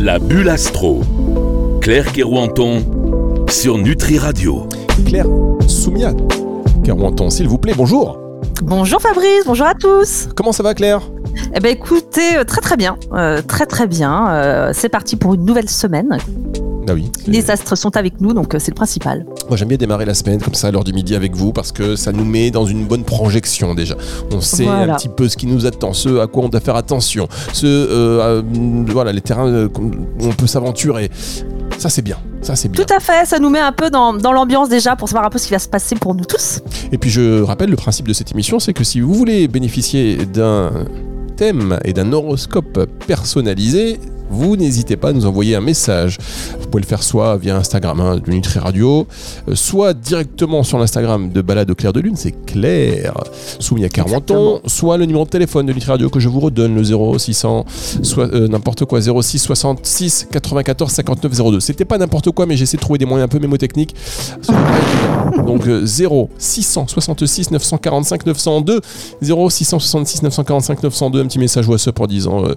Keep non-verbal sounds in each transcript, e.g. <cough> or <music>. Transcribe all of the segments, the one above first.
La bulle astro. Claire Kerouanton sur Nutri Radio. Claire Soumia Kerouanton, s'il vous plaît, bonjour. Bonjour Fabrice, bonjour à tous. Comment ça va Claire? Eh ben écoutez, euh, très très bien, euh, très très bien. Euh, c'est parti pour une nouvelle semaine. Ah oui. Les astres sont avec nous, donc euh, c'est le principal. Moi j'aime bien démarrer la semaine comme ça à l'heure du midi avec vous parce que ça nous met dans une bonne projection déjà. On sait Voilà. un petit peu ce qui nous attend, ce à quoi on doit faire attention, ce euh, euh, voilà les terrains où on peut s'aventurer. Ça c'est bien, ça c'est bien. Tout à fait, ça nous met un peu dans, dans l'ambiance déjà pour savoir un peu ce qui va se passer pour nous tous. Et puis je rappelle le principe de cette émission, c'est que si vous voulez bénéficier d'un thème et d'un horoscope personnalisé, vous n'hésitez pas à nous envoyer un message. Vous pouvez le faire soit via Instagram hein, de Nutri Radio, euh, soit directement sur l'Instagram de Balade au clair de lune, c'est Claire Soumia Carmenton, soit le numéro de téléphone de Nutri Radio que je vous redonne, le 0600, soit euh, n'importe quoi, 06 66 94 59 02. C'était pas n'importe quoi, mais j'essaie de trouver des moyens un peu mémotechniques. Donc euh, 0 666 945 902 0 666 945 902 un petit message WhatsApp en disant euh,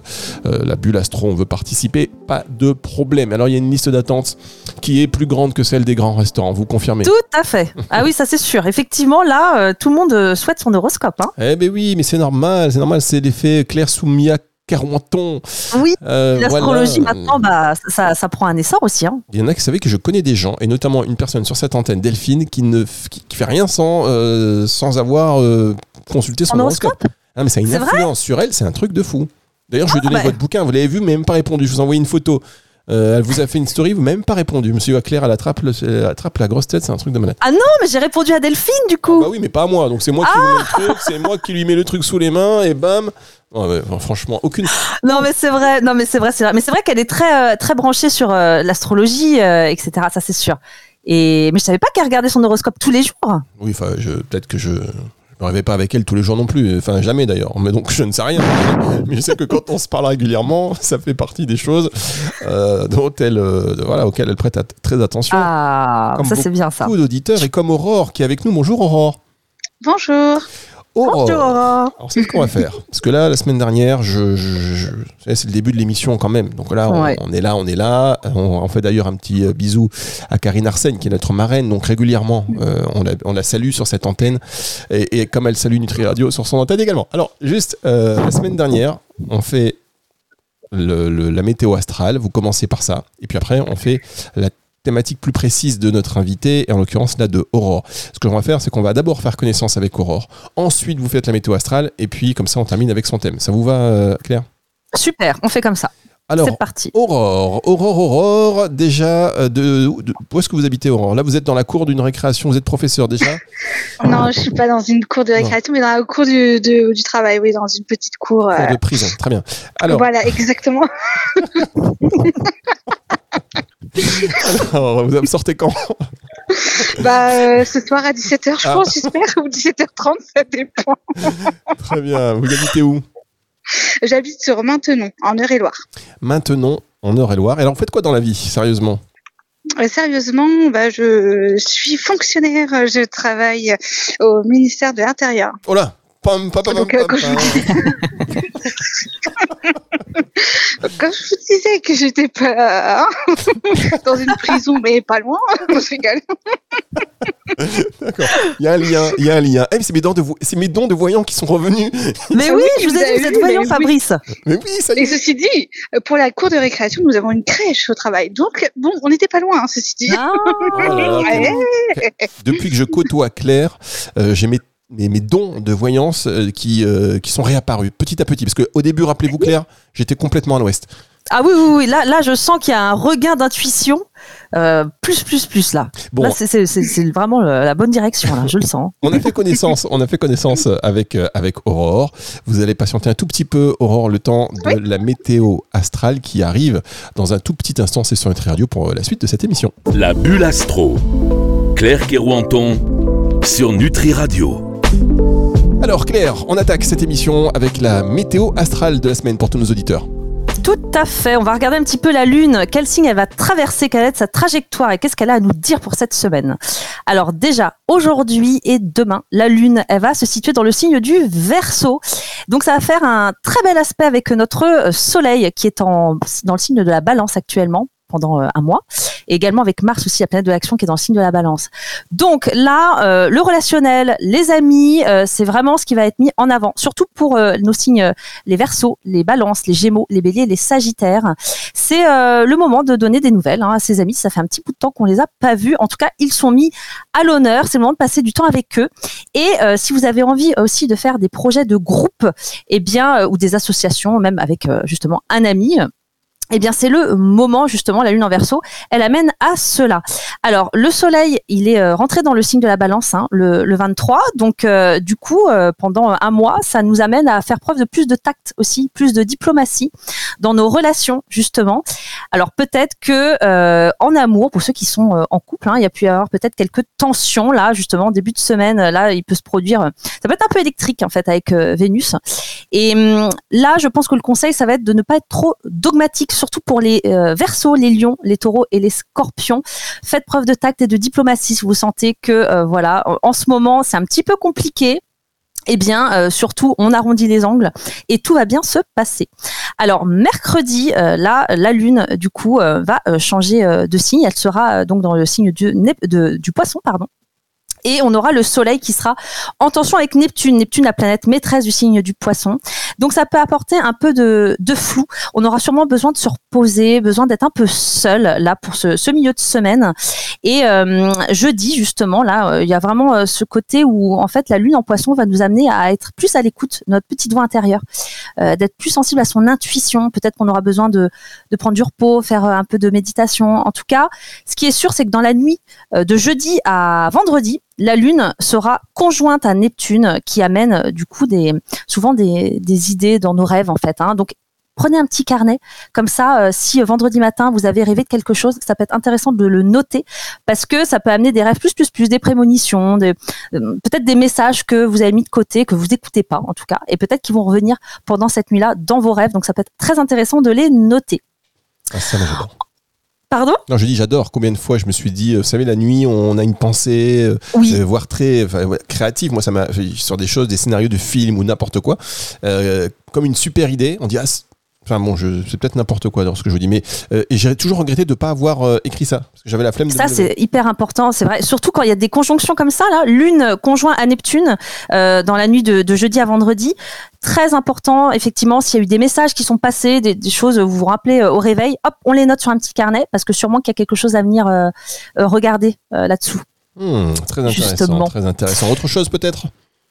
la bulle astro on veut participer pas de problème alors il y a une liste d'attente qui est plus grande que celle des grands restaurants vous confirmez? Tout à fait. Ah oui, ça c'est sûr. Effectivement, là, euh, tout le monde euh, souhaite son horoscope. hein. eh ben oui mais c'est normal c'est normal c'est l'effet Claire Soumia Carenton Oui, Euh, l'astrologie voilà. maintenant, bah, ça, ça prend un essor aussi. hein. Il y en a qui savaient que je connais des gens, et notamment une personne sur cette antenne, Delphine, qui ne qui, qui fait rien sans, euh, sans avoir euh, consulté son horoscope. Ah, mais ça a une influence sur elle, c'est un truc de fou. D'ailleurs, je lui ai donné bah. votre bouquin, vous l'avez vu, mais même pas répondu. Je vous ai envoyé une photo. Euh, elle vous a fait une story, vous même pas répondu. Monsieur Claire, elle attrape, le- elle attrape la grosse tête, c'est un truc de malade. Ah non, mais j'ai répondu à Delphine du coup. Bah oui, mais pas à moi. Donc c'est moi qui Ah vous mets le truc, c'est moi qui lui mets le truc sous les mains, et bam. Ouais, bon, franchement, aucune. Non mais c'est vrai, non mais c'est vrai, c'est vrai. Mais c'est vrai qu'elle est très euh, très branchée sur euh, l'astrologie, etc. Ça c'est sûr. Et mais je savais pas qu'elle regardait son horoscope tous les jours. Oui, enfin, je, peut-être que je. Je ne rêvais pas avec elle tous les jours non plus, enfin jamais d'ailleurs, mais donc <laughs> je ne sais rien. Mais je sais que quand on se parle régulièrement, ça fait partie des choses euh, dont elle, euh, voilà, auxquelles elle prête at- très attention. Ah, Comme ça c'est bien ça. Beaucoup d'auditeurs et comme Aurore qui est avec nous. Bonjour Aurore. Bonjour. Aurore. Bonjour Aurore. Alors c'est ce qu'on va faire. Parce que là, la semaine dernière, je, je- je- vous savez, c'est le début de l'émission quand même. Donc là, on, Ouais. on est là, on est là. On, on fait d'ailleurs un petit euh, bisou à Karine Arsène, qui est notre marraine. Donc régulièrement, euh, on, la, on la salue sur cette antenne. Et, et comme elle salue Nutri Radio sur son antenne également. Alors, juste, euh, la semaine dernière, on fait le- le- la météo astrale. Vous commencez par ça. Et puis après, on fait la thématique plus précise de notre invité, et en l'occurrence là de Aurore. Ce que l'on va faire, c'est qu'on va d'abord faire connaissance avec Aurore. Ensuite, vous faites la météo astrale, et puis comme ça, on termine avec son thème. Ça vous va, euh, Claire? Super, on fait comme ça. Alors, C'est parti. Aurore, Aurore, Aurore, déjà, euh, de, de- où est-ce que vous habitez, Aurore? Là, vous êtes dans la cour d'une récréation, vous êtes professeur déjà? <laughs> Non, je suis pas dans une cour de récréation, mais dans la cour du, de- du travail, oui, dans une petite cour. Cour euh, de prison, très bien. Alors, Voilà, exactement. <laughs> alors, <laughs> vous me sortez quand <laughs> bah, euh, ce soir à 17h, je Ah. pense, j'espère, ou 17h30, ça dépend. <laughs> Très bien, vous habitez où? J'habite sur Maintenon, en Eure-et-Loire. Maintenant, en Eure-et-Loire. Et alors, vous faites quoi dans la vie, sérieusement? Euh, Sérieusement, bah, je suis fonctionnaire, je travaille au ministère de l'Intérieur. Oh là Pam, pam, pam, Donc, euh, quand pam. Comme je vous disais que j'étais pas hein, <laughs> dans une prison, mais pas loin, <laughs> je rigole. D'accord. Il y a un lien, il y a un lien. Eh, c'est mes, dons de vo- c'est mes dons de voyants qui sont revenus. <laughs> Mais Ah oui, je vous ai dit, vous êtes vu, voyant mais oui. Fabrice. Mais oui, ça y Et ceci dit, pour la cour de récréation, nous avons une crèche au travail. Donc, bon, on n'était pas loin, hein, ceci dit. Ah. Oh Ouais. Depuis que je côtoie Claire, euh, j'ai mes, mes, mes dons de voyance euh, qui, euh, qui sont réapparus petit à petit. Parce qu'au début, rappelez-vous Claire, j'étais complètement à l'ouest. Ah oui, oui, oui. Là, là, je sens qu'il y a un regain d'intuition. euh, plus, plus, plus là. Bon, Là, c'est- c'est c'est- c'est vraiment le- la bonne direction, là, je le sens. on a fait connaissance, on a fait connaissance avec, euh, avec Aurore. Vous allez patienter un tout petit peu, Aurore, le temps de la météo astrale qui arrive dans un tout petit instant. C'est sur Nutri Radio pour la suite de cette émission. La bulle astro. Claire Kerouanton sur Nutri Radio. Alors Claire, on attaque cette émission avec la météo astrale de la semaine pour tous nos auditeurs. Tout à fait. On va regarder un petit peu la Lune. Quel signe elle va traverser? Quelle est sa trajectoire? Et qu'est-ce qu'elle a à nous dire pour cette semaine? Alors déjà, aujourd'hui et demain, la Lune, elle va se situer dans le signe du Verseau. Donc ça va faire un très bel aspect avec notre Soleil qui est dans le signe de la Balance actuellement pendant euh, un mois, et également avec Mars aussi, la planète de l'action qui est dans le signe de la balance. Donc là, euh, le relationnel, les amis, euh, c'est vraiment ce qui va être mis en avant, surtout pour nos signes, les versos, les balances, les gémeaux, les béliers, les sagittaires. C'est le moment de donner des nouvelles hein, à ses amis. Ça fait un petit bout de temps qu'on les a pas vus. En tout cas, ils sont mis à l'honneur. C'est le moment de passer du temps avec eux. Et si vous avez envie aussi de faire des projets de groupe, eh bien, ou des associations, même avec justement un ami, eh bien, c'est le moment justement, la lune en verso, elle amène à cela. Alors, le soleil, il est euh, rentré dans le signe de la balance hein, le, le, 23, donc euh, du coup, euh, pendant un mois, ça nous amène à faire preuve de plus de tact aussi, plus de diplomatie dans nos relations justement. Alors peut-être que en amour, pour ceux qui sont en couple, hein, il y a pu y avoir peut-être quelques tensions là, justement, début de semaine, là, il peut se produire, ça peut être un peu électrique en fait avec Vénus. Et hum, là, je pense que le conseil, ça va être de ne pas être trop dogmatique surtout pour les euh, les lions, les taureaux et les scorpions. Faites preuve de tact et de diplomatie si vous sentez que euh, voilà, en ce moment, c'est un petit peu compliqué eh bien, euh, surtout, on arrondit les angles et tout va bien se passer. Alors, mercredi, là, la Lune, du coup, va changer de signe. Elle sera donc dans le signe du poisson, pardon et on aura le Soleil qui sera en tension avec Neptune. Neptune, la planète maîtresse du signe du Poisson. Donc ça peut apporter un peu de, flou. On aura sûrement besoin de se reposer, besoin d'être un peu seul là pour ce, milieu de semaine. Et euh, jeudi justement là, euh, il y a vraiment euh, ce côté où en fait la Lune en Poisson va nous amener à être plus à l'écoute, notre petite voix intérieure, d'être plus sensible à son intuition. Peut-être qu'on aura besoin de, de prendre du repos, faire un peu de méditation. En tout cas, ce qui est sûr, c'est que dans la nuit de jeudi à vendredi, la Lune sera conjointe à Neptune, qui amène euh, du coup souvent des, idées dans nos rêves en fait. Hein. Donc prenez un petit carnet. Comme ça, euh, si euh, vendredi matin vous avez rêvé de quelque chose, ça peut être intéressant de le noter parce que ça peut amener des rêves plus, plus, plus, des prémonitions, peut-être des messages que vous avez mis de côté, que vous n'écoutez pas en tout cas, et peut-être qu'ils vont revenir pendant cette nuit-là dans vos rêves. Donc ça peut être très intéressant de les noter. Ah, Pardon? Non, je dis j'adore. Combien de fois je me suis dit, euh, vous savez, la nuit, on a une pensée, euh, euh, voire très créative. Moi, ça m'a sur des choses, des scénarios de films ou n'importe quoi, comme une super idée. On dit ah, Enfin bon, c'est peut-être n'importe quoi dans ce que je vous dis, mais et j'ai toujours regretté de ne pas avoir écrit ça parce que j'avais la flemme. Ça c'est hyper important, c'est vrai. Surtout quand il y a des conjonctions comme ça là, lune conjoint à Neptune dans la nuit de, jeudi à vendredi, très important, effectivement, s'il y a eu des messages qui sont passés, des, choses, vous vous rappelez euh, au réveil, hop, on les note sur un petit carnet parce que sûrement qu'il y a quelque chose à venir euh, euh, regarder là-dessous. Hmm, très intéressant, très intéressant. Autre chose peut-être?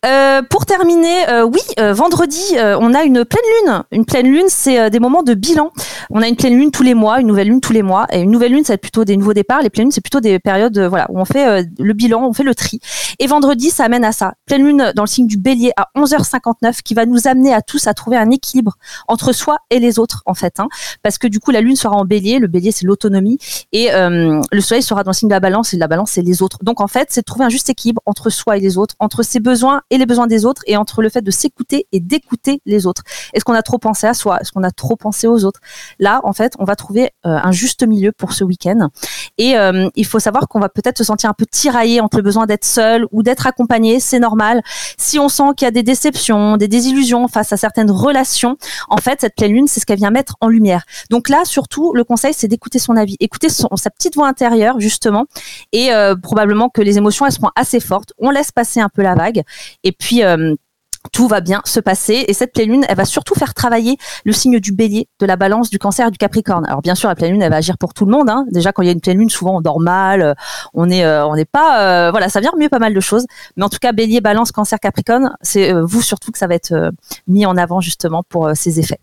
Euh, pour terminer, euh, oui, euh, vendredi, on a une pleine lune. Une pleine lune, c'est des moments de bilan. On a une pleine lune tous les mois, une nouvelle lune tous les mois. Et une nouvelle lune, c'est plutôt des nouveaux départs. Les pleines lunes, c'est plutôt des périodes voilà, où on fait le bilan, on fait le tri. Et vendredi, ça amène à ça. Pleine lune dans le signe du bélier à 11h59 qui va nous amener à tous à trouver un équilibre entre soi et les autres, en fait. Hein. Parce que du coup, la lune sera en bélier. Le bélier, c'est l'autonomie. Et le soleil sera dans le signe de la balance. Et la balance, c'est les autres. Donc, en fait, c'est de trouver un juste équilibre entre soi et les autres, entre ses besoins et les besoins des autres et entre le fait de s'écouter et d'écouter les autres. Est-ce qu'on a trop pensé à soi? Est-ce qu'on a trop pensé aux autres? Là, en fait, on va trouver euh, un juste milieu pour ce week-end. Et euh, il faut savoir qu'on va peut-être se sentir un peu tiraillé entre le besoin d'être seul ou d'être accompagné. C'est normal. Si on sent qu'il y a des déceptions, des désillusions face à certaines relations, en fait, cette pleine lune, c'est ce qu'elle vient mettre en lumière. Donc là, surtout, le conseil, c'est d'écouter son avis, écouter son, sa petite voix intérieure, justement. Et euh, probablement que les émotions, elles seront assez fortes. On laisse passer un peu la vague. Puis, euh, tout va bien se passer. Et cette pleine lune, elle va surtout faire travailler le signe du bélier, de la balance, du cancer et du capricorne. Alors bien sûr, la pleine lune, elle va agir pour tout le monde. Hein. Déjà, quand il y a une pleine lune, souvent on dort mal, euh, on est, on n'est pas, voilà, ça vient remuer pas mal de choses. Mais en tout cas, bélier, balance, cancer, capricorne, c'est vous surtout que ça va être mis en avant justement pour ces effets.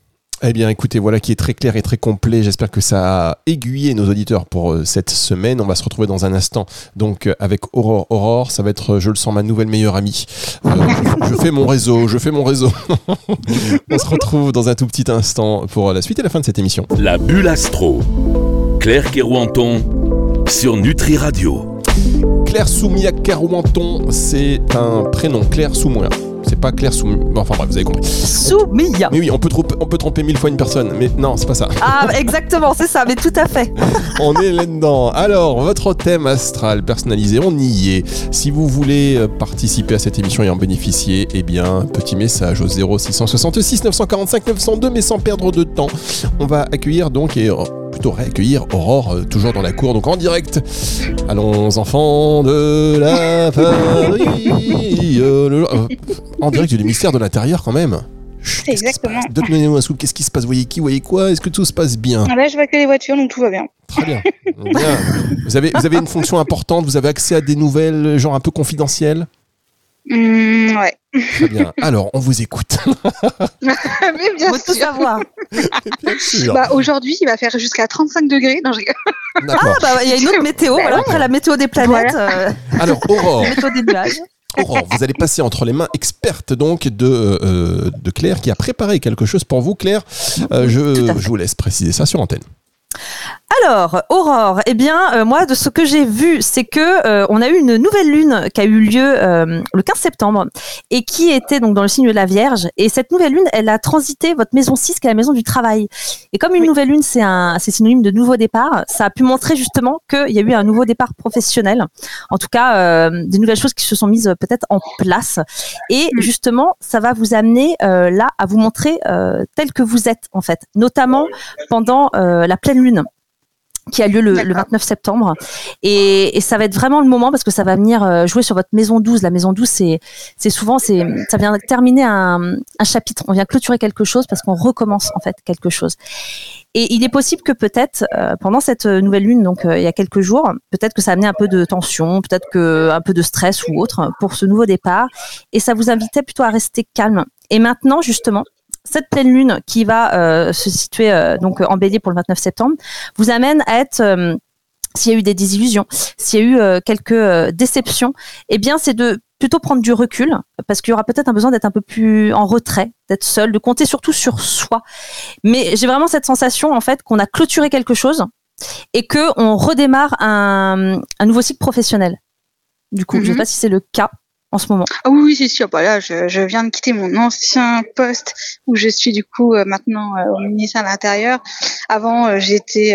Eh bien, écoutez, voilà qui est très clair et très complet. J'espère que ça a aiguillé nos auditeurs pour euh, cette semaine. On va se retrouver dans un instant, donc euh, avec Aurore. Aurore, ça va être, je le sens, ma nouvelle meilleure amie. Euh, je, fais mon réseau, je fais mon réseau. <laughs> On se retrouve dans un tout petit instant pour la suite et la fin de cette émission. La bulle astro. Claire Kerouanton sur Nutri Radio. Claire Soumia Kerouanton, c'est un prénom. Claire Soumia pas Claire sous. Enfin bref, vous avez compris. Soumia. Mais oui, on peut, tromper, on peut tromper mille fois une personne, mais non, c'est pas ça. Ah, exactement, c'est ça, mais tout à fait. <laughs> on est là-dedans. Alors, votre thème astral personnalisé, on y est. Si vous voulez euh, participer à cette émission et en bénéficier, eh bien, petit message au 0666 945 902, mais sans perdre de temps. On va accueillir donc et euh, plutôt réaccueillir Aurore, euh, toujours dans la cour, donc en direct. Allons, enfants de la patrie. en direct du mystère de l'intérieur, quand même. Exactement. Donnez-nous un scoop. Qu'est-ce qui se passe Voyez qui Voyez quoi Est-ce que tout se passe bien Là, je vois que les voitures, donc tout va bien. Très bien. bien. Vous, avez, vous avez une fonction importante Vous avez accès à des nouvelles, genre un peu confidentielles mmh, Ouais. Très bien. <laughs> Alors, on vous écoute. <laughs> Mais bien Faut tout savoir. <laughs> bien sûr. Bah, Aujourd'hui, il va faire jusqu'à 35 degrés. Non, je... Ah, bah, il y a une autre météo, voilà, après la météo des planètes, euh, Alors, Aurore, la météo des nuages. Aurore, vous allez passer entre les mains expertes donc de, euh, de Claire qui a préparé quelque chose pour vous. Claire, euh, je, je vous laisse préciser ça sur antenne. Alors, Aurore, eh bien, euh, moi, de ce que j'ai vu, c'est que euh, on a eu une nouvelle lune qui a eu lieu euh, le 15 septembre et qui était donc dans le signe de la Vierge. Et cette nouvelle lune, elle a transité votre maison 6, qui est la maison du travail. Et comme une Oui. nouvelle lune, c'est un, c'est synonyme de nouveau départ, ça a pu montrer justement qu'il y a eu un nouveau départ professionnel. En tout cas, des nouvelles choses qui se sont mises peut-être en place. Et Mm. justement, ça va vous amener là à vous montrer tel que vous êtes en fait, notamment pendant la pleine lune qui a lieu le, le D'accord. 29 septembre. Et, et ça va être vraiment le moment parce que ça va venir euh, jouer sur votre maison 12. La maison 12, c'est, c'est souvent, c'est, ça vient terminer un, un chapitre. On vient clôturer quelque chose parce qu'on recommence en fait quelque chose. Et il est possible que peut-être euh, pendant cette nouvelle lune, donc euh, il y a quelques jours, peut-être que ça a amené un peu de tension, peut-être que un peu de stress ou autre pour ce nouveau départ. Et ça vous invitait plutôt à rester calme. Et maintenant, justement, cette pleine lune qui va euh, se situer euh, donc en bélier pour le 29 septembre vous amène à être euh, s'il y a eu des désillusions, s'il y a eu euh, quelques euh, déceptions, eh bien c'est de plutôt prendre du recul parce qu'il y aura peut-être un besoin d'être un peu plus en retrait, d'être seul, de compter surtout sur soi. Mais j'ai vraiment cette sensation en fait qu'on a clôturé quelque chose et que on redémarre un, un nouveau cycle professionnel. Du coup, je sais Mhm. pas si c'est le cas en ce moment. Ah oui, oui, c'est sûr. Bah là, je, je viens de quitter mon ancien poste où je suis du coup euh, maintenant euh, au ministère de l'Intérieur. Avant, euh, j'étais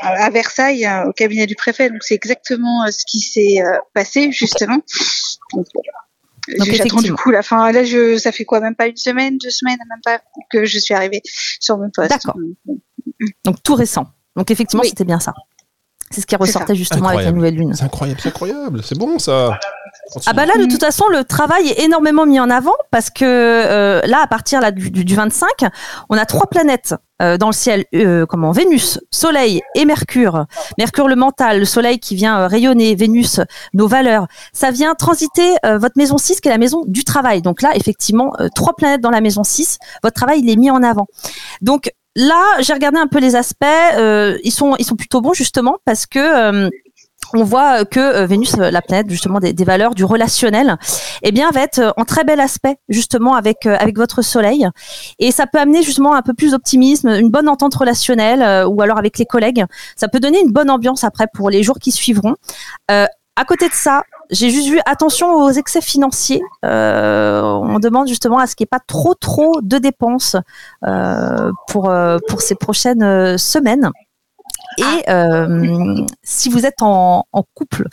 à Versailles, au cabinet du préfet. Donc c'est exactement ce qui s'est passé justement. Donc, J'attends du effectivement. coup la fin. Là, je, ça fait quoi, même pas une semaine, deux semaines, même pas que je suis arrivée sur mon poste. D'accord. Donc tout récent. Donc effectivement, Oui. c'était bien ça. C'est ce qui ressortait justement avec la nouvelle lune. C'est incroyable, c'est incroyable, c'est bon ça. Ah bah là, de toute façon, le travail est énormément mis en avant parce que euh, là, à partir là, du, du, du 25, on a trois planètes euh, dans le ciel, euh, comment Vénus, Soleil et Mercure. Mercure le mental, le Soleil qui vient euh, rayonner, Vénus nos valeurs. Ça vient transiter euh, votre maison 6 qui est la maison du travail. Donc là, effectivement, euh, trois planètes dans la maison 6, votre travail il est mis en avant. Donc là, j'ai regardé un peu les aspects, euh, ils sont ils sont plutôt bons justement parce que euh, on voit que euh, Vénus, la planète justement des, valeurs du relationnel, eh bien va être en très bel aspect justement avec avec votre Soleil, et ça peut amener justement un peu plus d'optimisme, une bonne entente relationnelle, ou alors avec les collègues. Ça peut donner une bonne ambiance après pour les jours qui suivront. Euh, à côté de ça, j'ai juste vu attention aux excès financiers. Euh, on demande justement à ce qu'il n'y ait pas trop trop de dépenses euh, pour euh, pour ces prochaines semaines. Et euh, si vous êtes en, en couple,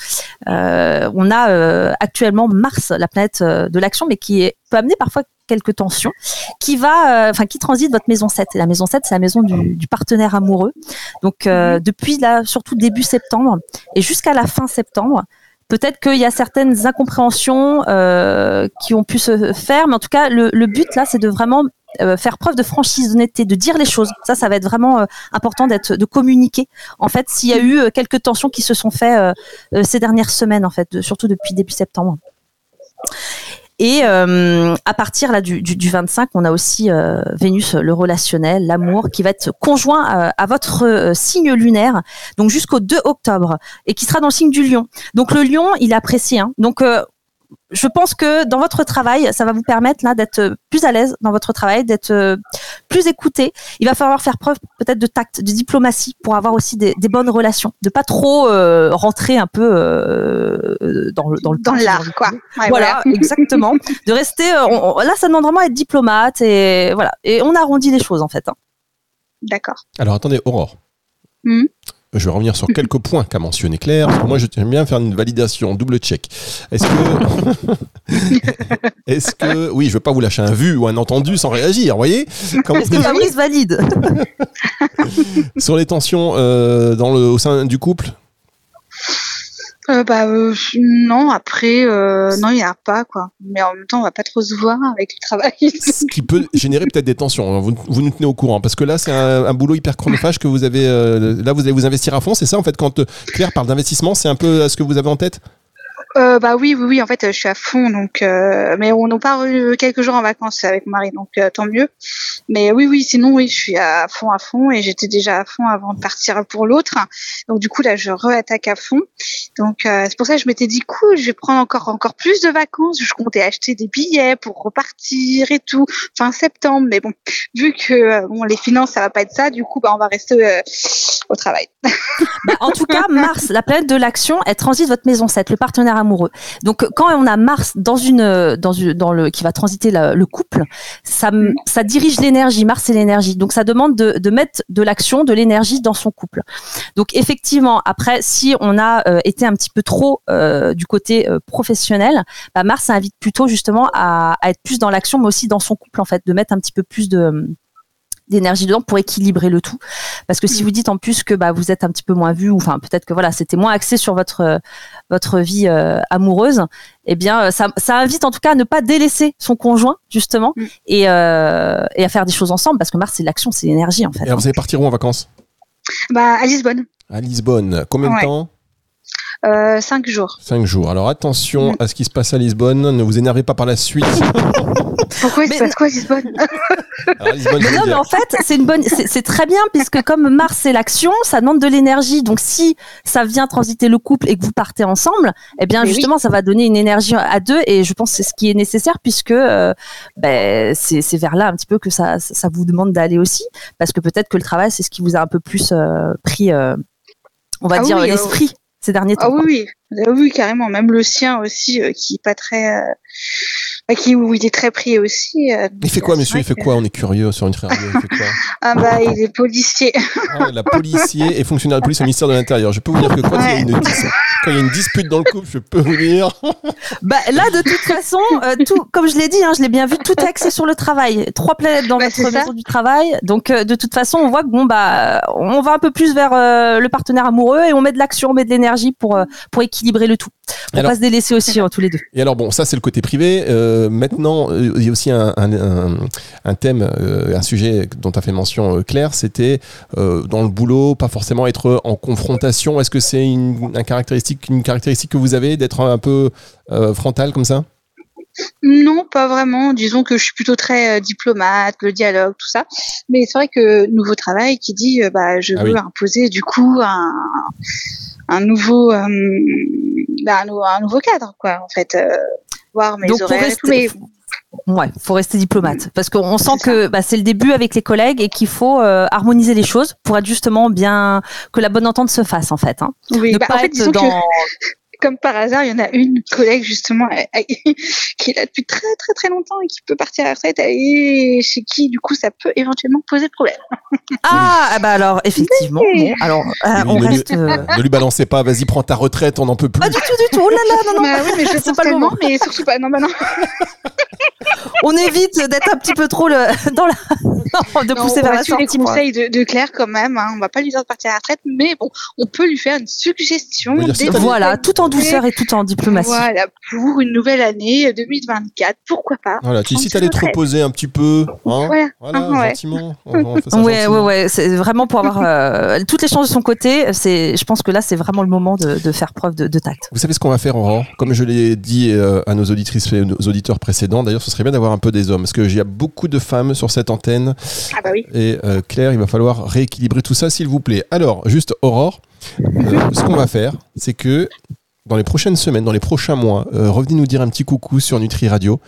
euh, on a euh, actuellement Mars, la planète de l'action, mais qui est, peut amener parfois quelques tensions, qui va, enfin, qui transite votre maison 7. Et la maison 7, c'est la maison du, du partenaire amoureux. Donc, euh, depuis là, surtout début septembre et jusqu'à la fin septembre, peut-être qu'il y a certaines incompréhensions euh, qui ont pu se faire, mais en tout cas, le, but là, c'est de vraiment euh, faire preuve de franchise, d'honnêteté, de dire les choses. Ça, ça va être vraiment euh, important d'être, de communiquer. En fait, s'il y a eu quelques tensions qui se sont faites ces dernières semaines, en fait, surtout depuis début septembre. Et euh, à partir là du, du, du 25, on a aussi euh, Vénus, le relationnel, l'amour, qui va être conjoint euh, à votre euh, signe lunaire, donc jusqu'au 2 octobre, et qui sera dans le signe du Lion. Donc le Lion, il est apprécié. Hein. Donc euh, je pense que dans votre travail, ça va vous permettre là d'être plus à l'aise dans votre travail, d'être euh, plus écouté. Il va falloir faire preuve peut-être de tact, de diplomatie pour avoir aussi des, des bonnes relations, de pas trop euh, rentrer un peu euh, dans le dans le Dans l'art, quoi. Ouais, voilà, <laughs> exactement. De rester, euh, on- on- là, ça demande vraiment à être diplomate et voilà. Et on arrondit les choses en fait. hein. D'accord. Alors attendez, Aurore. Mhm. Je vais revenir sur quelques <laughs> points qu'a mentionné Claire. parce que Moi, j'aime bien faire une validation, double check. Est-ce que, <laughs> <laughs> est-ce que, oui, je veux pas vous lâcher un vu ou un entendu sans réagir, vous voyez Est-ce que Fabrice valide Sur les tensions euh, dans le, au sein du couple, Euh, bah euh, non, après euh, non, il n'y a pas quoi. Mais en même temps, on va pas trop se voir avec le travail. <laughs> ce qui peut générer peut-être des tensions. Vous, vous nous tenez au courant parce que là, c'est un, un boulot hyper chronophage que vous avez. euh, là, vous allez vous investir à fond, c'est ça en fait. Quand euh, Claire parle d'investissement, c'est un peu euh, ce que vous avez en tête? Euh, bah oui, oui, oui. En fait, euh, je suis à fond, donc. Euh, mais on n'a pas eu quelques jours en vacances avec mon mari, donc euh, tant mieux. Mais oui, oui. Sinon, oui, je suis à fond, à fond, et j'étais déjà à fond avant de partir pour l'autre. Donc du coup, là, je re-attaque à fond. Donc euh, c'est pour ça que je m'étais dit, cool, je vais prendre encore encore plus de vacances. Je comptais acheter des billets pour repartir et tout fin septembre. Mais bon, vu que euh, bon, les finances, ça va pas être ça. Du coup, bah on va rester euh, au travail. <laughs> Bah, en tout cas, Mars, la planète de l'action, elle transite votre maison 7, le partenaire amoureux. Donc, quand on a Mars dans une, dans une, dans le, qui va transiter la- le couple, ça, m- ça dirige l'énergie. Mars, c'est l'énergie. Donc, ça demande de, de mettre de l'action, de l'énergie dans son couple. Donc, effectivement, après, si on a euh, été un petit peu trop euh, du côté euh, professionnel, bah, Mars ça invite plutôt justement à, à être plus dans l'action, mais aussi dans son couple, en fait, de mettre un petit peu plus de d'énergie dedans pour équilibrer le tout parce que si vous dites en plus que bah vous êtes un petit peu moins vu ou enfin peut-être que voilà c'était moins axé sur votre euh, votre vie euh, amoureuse eh bien euh, ça, ça invite en tout cas à ne pas délaisser son conjoint justement Mm. et euh, et à faire des choses ensemble parce que Mars c'est l'action c'est l'énergie en fait Et alors, vous allez partir où en vacances? Bah à Lisbonne, À Lisbonne. Combien de temps? Euh, cinq jours. Cinq jours. Alors attention Mm. à ce qui se passe à Lisbonne. Ne vous énervez pas par la suite. <laughs> Pourquoi il se passe quoi Lisbonne <laughs> Alors, Mais non, mais en fait, c'est une bonne, c'est très bien puisque comme Mars c'est l'action, ça demande de l'énergie. Donc si ça vient transiter le couple et que vous partez ensemble, eh bien Mais oui. justement, ça va donner une énergie à deux et je pense que c'est ce qui est nécessaire puisque euh, ben, c'est vers là un petit peu que ça, ça vous demande d'aller aussi parce que peut-être que le travail c'est ce qui vous a un peu plus euh, pris, euh, on va Ah dire oui, euh, l'esprit ces derniers temps. Ah oui, oui, Ah oui, carrément. Même le sien aussi, euh, qui est pas très, qui où il est très pris aussi. euh, Il fait quoi, monsieur? Il fait quoi? On est curieux sur une radio. Il fait quoi? <laughs> Ah bah il est policier. Ah, La policier et fonctionnaire de police au ministère de l'Intérieur. Je peux vous dire que quand, il, y a Ouais. une, quand il y a une dispute dans le couple, je peux vous dire. <laughs> Bah, là, de toute façon, euh, tout, comme je l'ai dit, hein, je l'ai bien vu, tout est axé sur le travail. Trois planètes dans Bah, votre c'est ça. maison du travail. Donc, euh, de toute façon, on voit que bon, bah, on va un peu plus vers euh, le partenaire amoureux et on met de l'action, on met de l'énergie pour, euh, pour équilibrer le tout. Pour Alors- pas se délaisser aussi, hein, tous les deux. Et alors bon, ça c'est le côté privé. Euh, maintenant, euh, il y a aussi un, un, un- un thème, euh, un sujet dont a fait mention euh, Claire, c'était euh, dans le boulot, pas forcément être en confrontation. Est-ce que c'est une, un caractéristique, une caractéristique que vous avez d'être un peu euh, frontal comme ça? Non, pas vraiment. Disons que je suis plutôt très euh, diplomate, le dialogue, tout ça. Mais c'est vrai que nouveau travail qui dit, euh, bah, je Ah veux oui. imposer du coup un, un nouveau, euh, bah, un, nou- un nouveau cadre, quoi. En fait, voir mes Donc, horaires tout. Mais ouais, faut rester diplomate parce qu'on sent que bah, c'est le début avec les collègues et qu'il faut euh, harmoniser les choses pour être justement bien que la bonne entente se fasse en fait. Hein. oui, ne bah, pas en fait, être dans que comme par hasard, il y en a une collègue justement <laughs> qui est là depuis très très très longtemps et qui peut partir à la retraite et chez qui du coup ça peut éventuellement poser problème. <laughs> Ah, ah bah alors effectivement. Bon, alors euh, on ne, lui, reste. euh, ne lui balancez pas, vas-y, prends ta retraite, on n'en peut plus. Pas du tout, du tout. Oh là là, non, non. Bah oui, mais je pense pas le moment. mais surtout pas. Non, bah non. <laughs> On évite d'être un petit peu trop le, dans la, non, de Non, pousser on vers la les sortie. quoi. conseils de, de Claire quand même. Hein. On va pas lui dire de partir à la retraite, mais bon, on peut lui faire une suggestion. Oui, des Voilà, tout en douceur et tout en diplomatie. Voilà, pour une nouvelle année euh, 2024, pourquoi pas. Voilà, tu petit t'allais te reposer un petit peu, hein, Voilà. voilà, Ouais. gentiment. On, on fait ça Ouais, gentiment. ouais, ouais, c'est vraiment pour avoir euh, <laughs> toutes les chances de son côté. C'est, je pense que là, c'est vraiment le moment de, de faire preuve de, de tact. Vous savez ce qu'on va faire, Aurore Comme je l'ai dit euh, à nos auditrices et nos auditeurs précédents, d'ailleurs, ce serait bien d'avoir un peu des hommes, parce qu'il y a beaucoup de femmes sur cette antenne. Ah bah oui. Et euh, Claire, il va falloir rééquilibrer tout ça, s'il vous plaît. Alors, juste Aurore, euh, ce qu'on va faire, c'est que dans les prochaines semaines, dans les prochains mois, euh, revenez nous dire un petit coucou sur Nutri Radio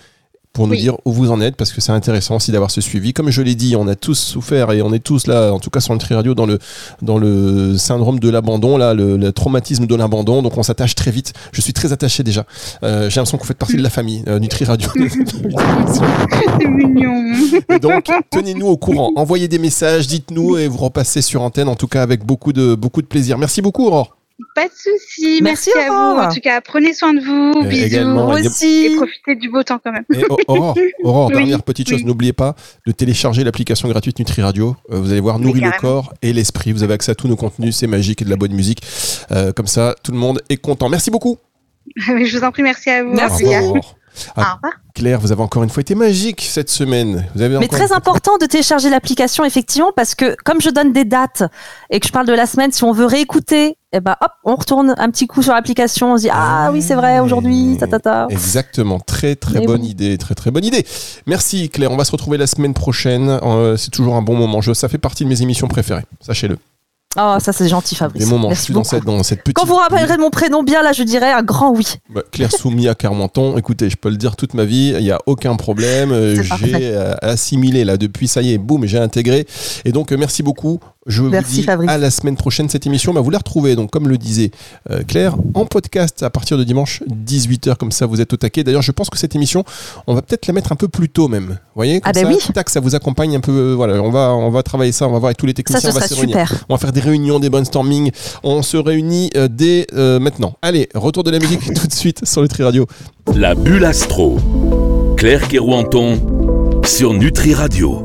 pour nous Oui. dire où vous en êtes parce que c'est intéressant aussi d'avoir ce suivi. Comme je l'ai dit, on a tous souffert et on est tous là, en tout cas sur Nutri Radio, dans le, dans le syndrome de l'abandon, là, le, le traumatisme de l'abandon. Donc on s'attache très vite. Je suis très attaché déjà. Euh, J'ai l'impression que vous faites partie de la famille euh, Nutri Radio. <laughs> C'est mignon. Donc, tenez-nous au courant. Envoyez des messages, dites-nous et vous repassez sur antenne, en tout cas avec beaucoup de, beaucoup de plaisir. Merci beaucoup, Aurore. Pas de souci. Merci, Merci, à vous. En tout cas, prenez soin de vous. Euh, bisous. également, aussi. Et profitez du beau temps quand même. Et Aurore, <laughs> Aurore, Oui, dernière petite chose, oui. n'oubliez pas de télécharger l'application gratuite Nutri Radio. Euh, vous allez voir, nourrit le corps et l'esprit. Vous avez accès à tous nos contenus, c'est magique et de la bonne musique. Euh, comme ça, tout le monde est content. Merci beaucoup. <laughs> Je vous en prie, merci à vous. Merci. Au revoir. Claire, vous avez encore une fois été magique cette semaine. Vous avez Mais très une important de télécharger l'application, effectivement, parce que comme je donne des dates et que je parle de la semaine, si on veut réécouter, eh ben hop, on retourne un petit coup sur l'application, on se dit ah oui c'est vrai aujourd'hui, ta ta ta. Exactement, très très bonne bon. idée, très très bonne idée. Merci Claire, on va se retrouver la semaine prochaine. Euh, c'est toujours un bon moment. Je, ça fait partie de mes émissions préférées, sachez-le. Oh ça c'est gentil Fabrice. Des moments, je Merci suis dans beaucoup. cette, dans cette petite. Quand vous rappellerez de mon prénom bien, là je dirais un grand oui. Bah, Claire Soumi à Carmenton, écoutez, je peux le dire toute ma vie, il n'y a aucun problème. Euh. J'ai euh, assimilé là depuis, ça y est, boum, j'ai intégré. Et donc, euh, merci beaucoup. Je Merci, vous dis Fabrice. à la semaine prochaine. Cette émission, bah, vous la retrouvez, donc, comme le disait euh, Claire, en podcast à partir de dimanche 18h, comme ça vous êtes au taquet. D'ailleurs, je pense que cette émission, on va peut-être la mettre un peu plus tôt même. Vous voyez comme Ah, ben ça, oui. tac, ça vous accompagne un peu. euh, voilà, on va, on va travailler ça, on va voir avec tous les Ça techniciens, ce on va se réunir. super. On va faire des réunions, des brainstorming. On se réunit euh, dès euh, maintenant. Allez, retour de la musique <laughs> tout de suite sur le Tri Radio. La bulle astro. Claire Kerouanton sur Nutri Radio.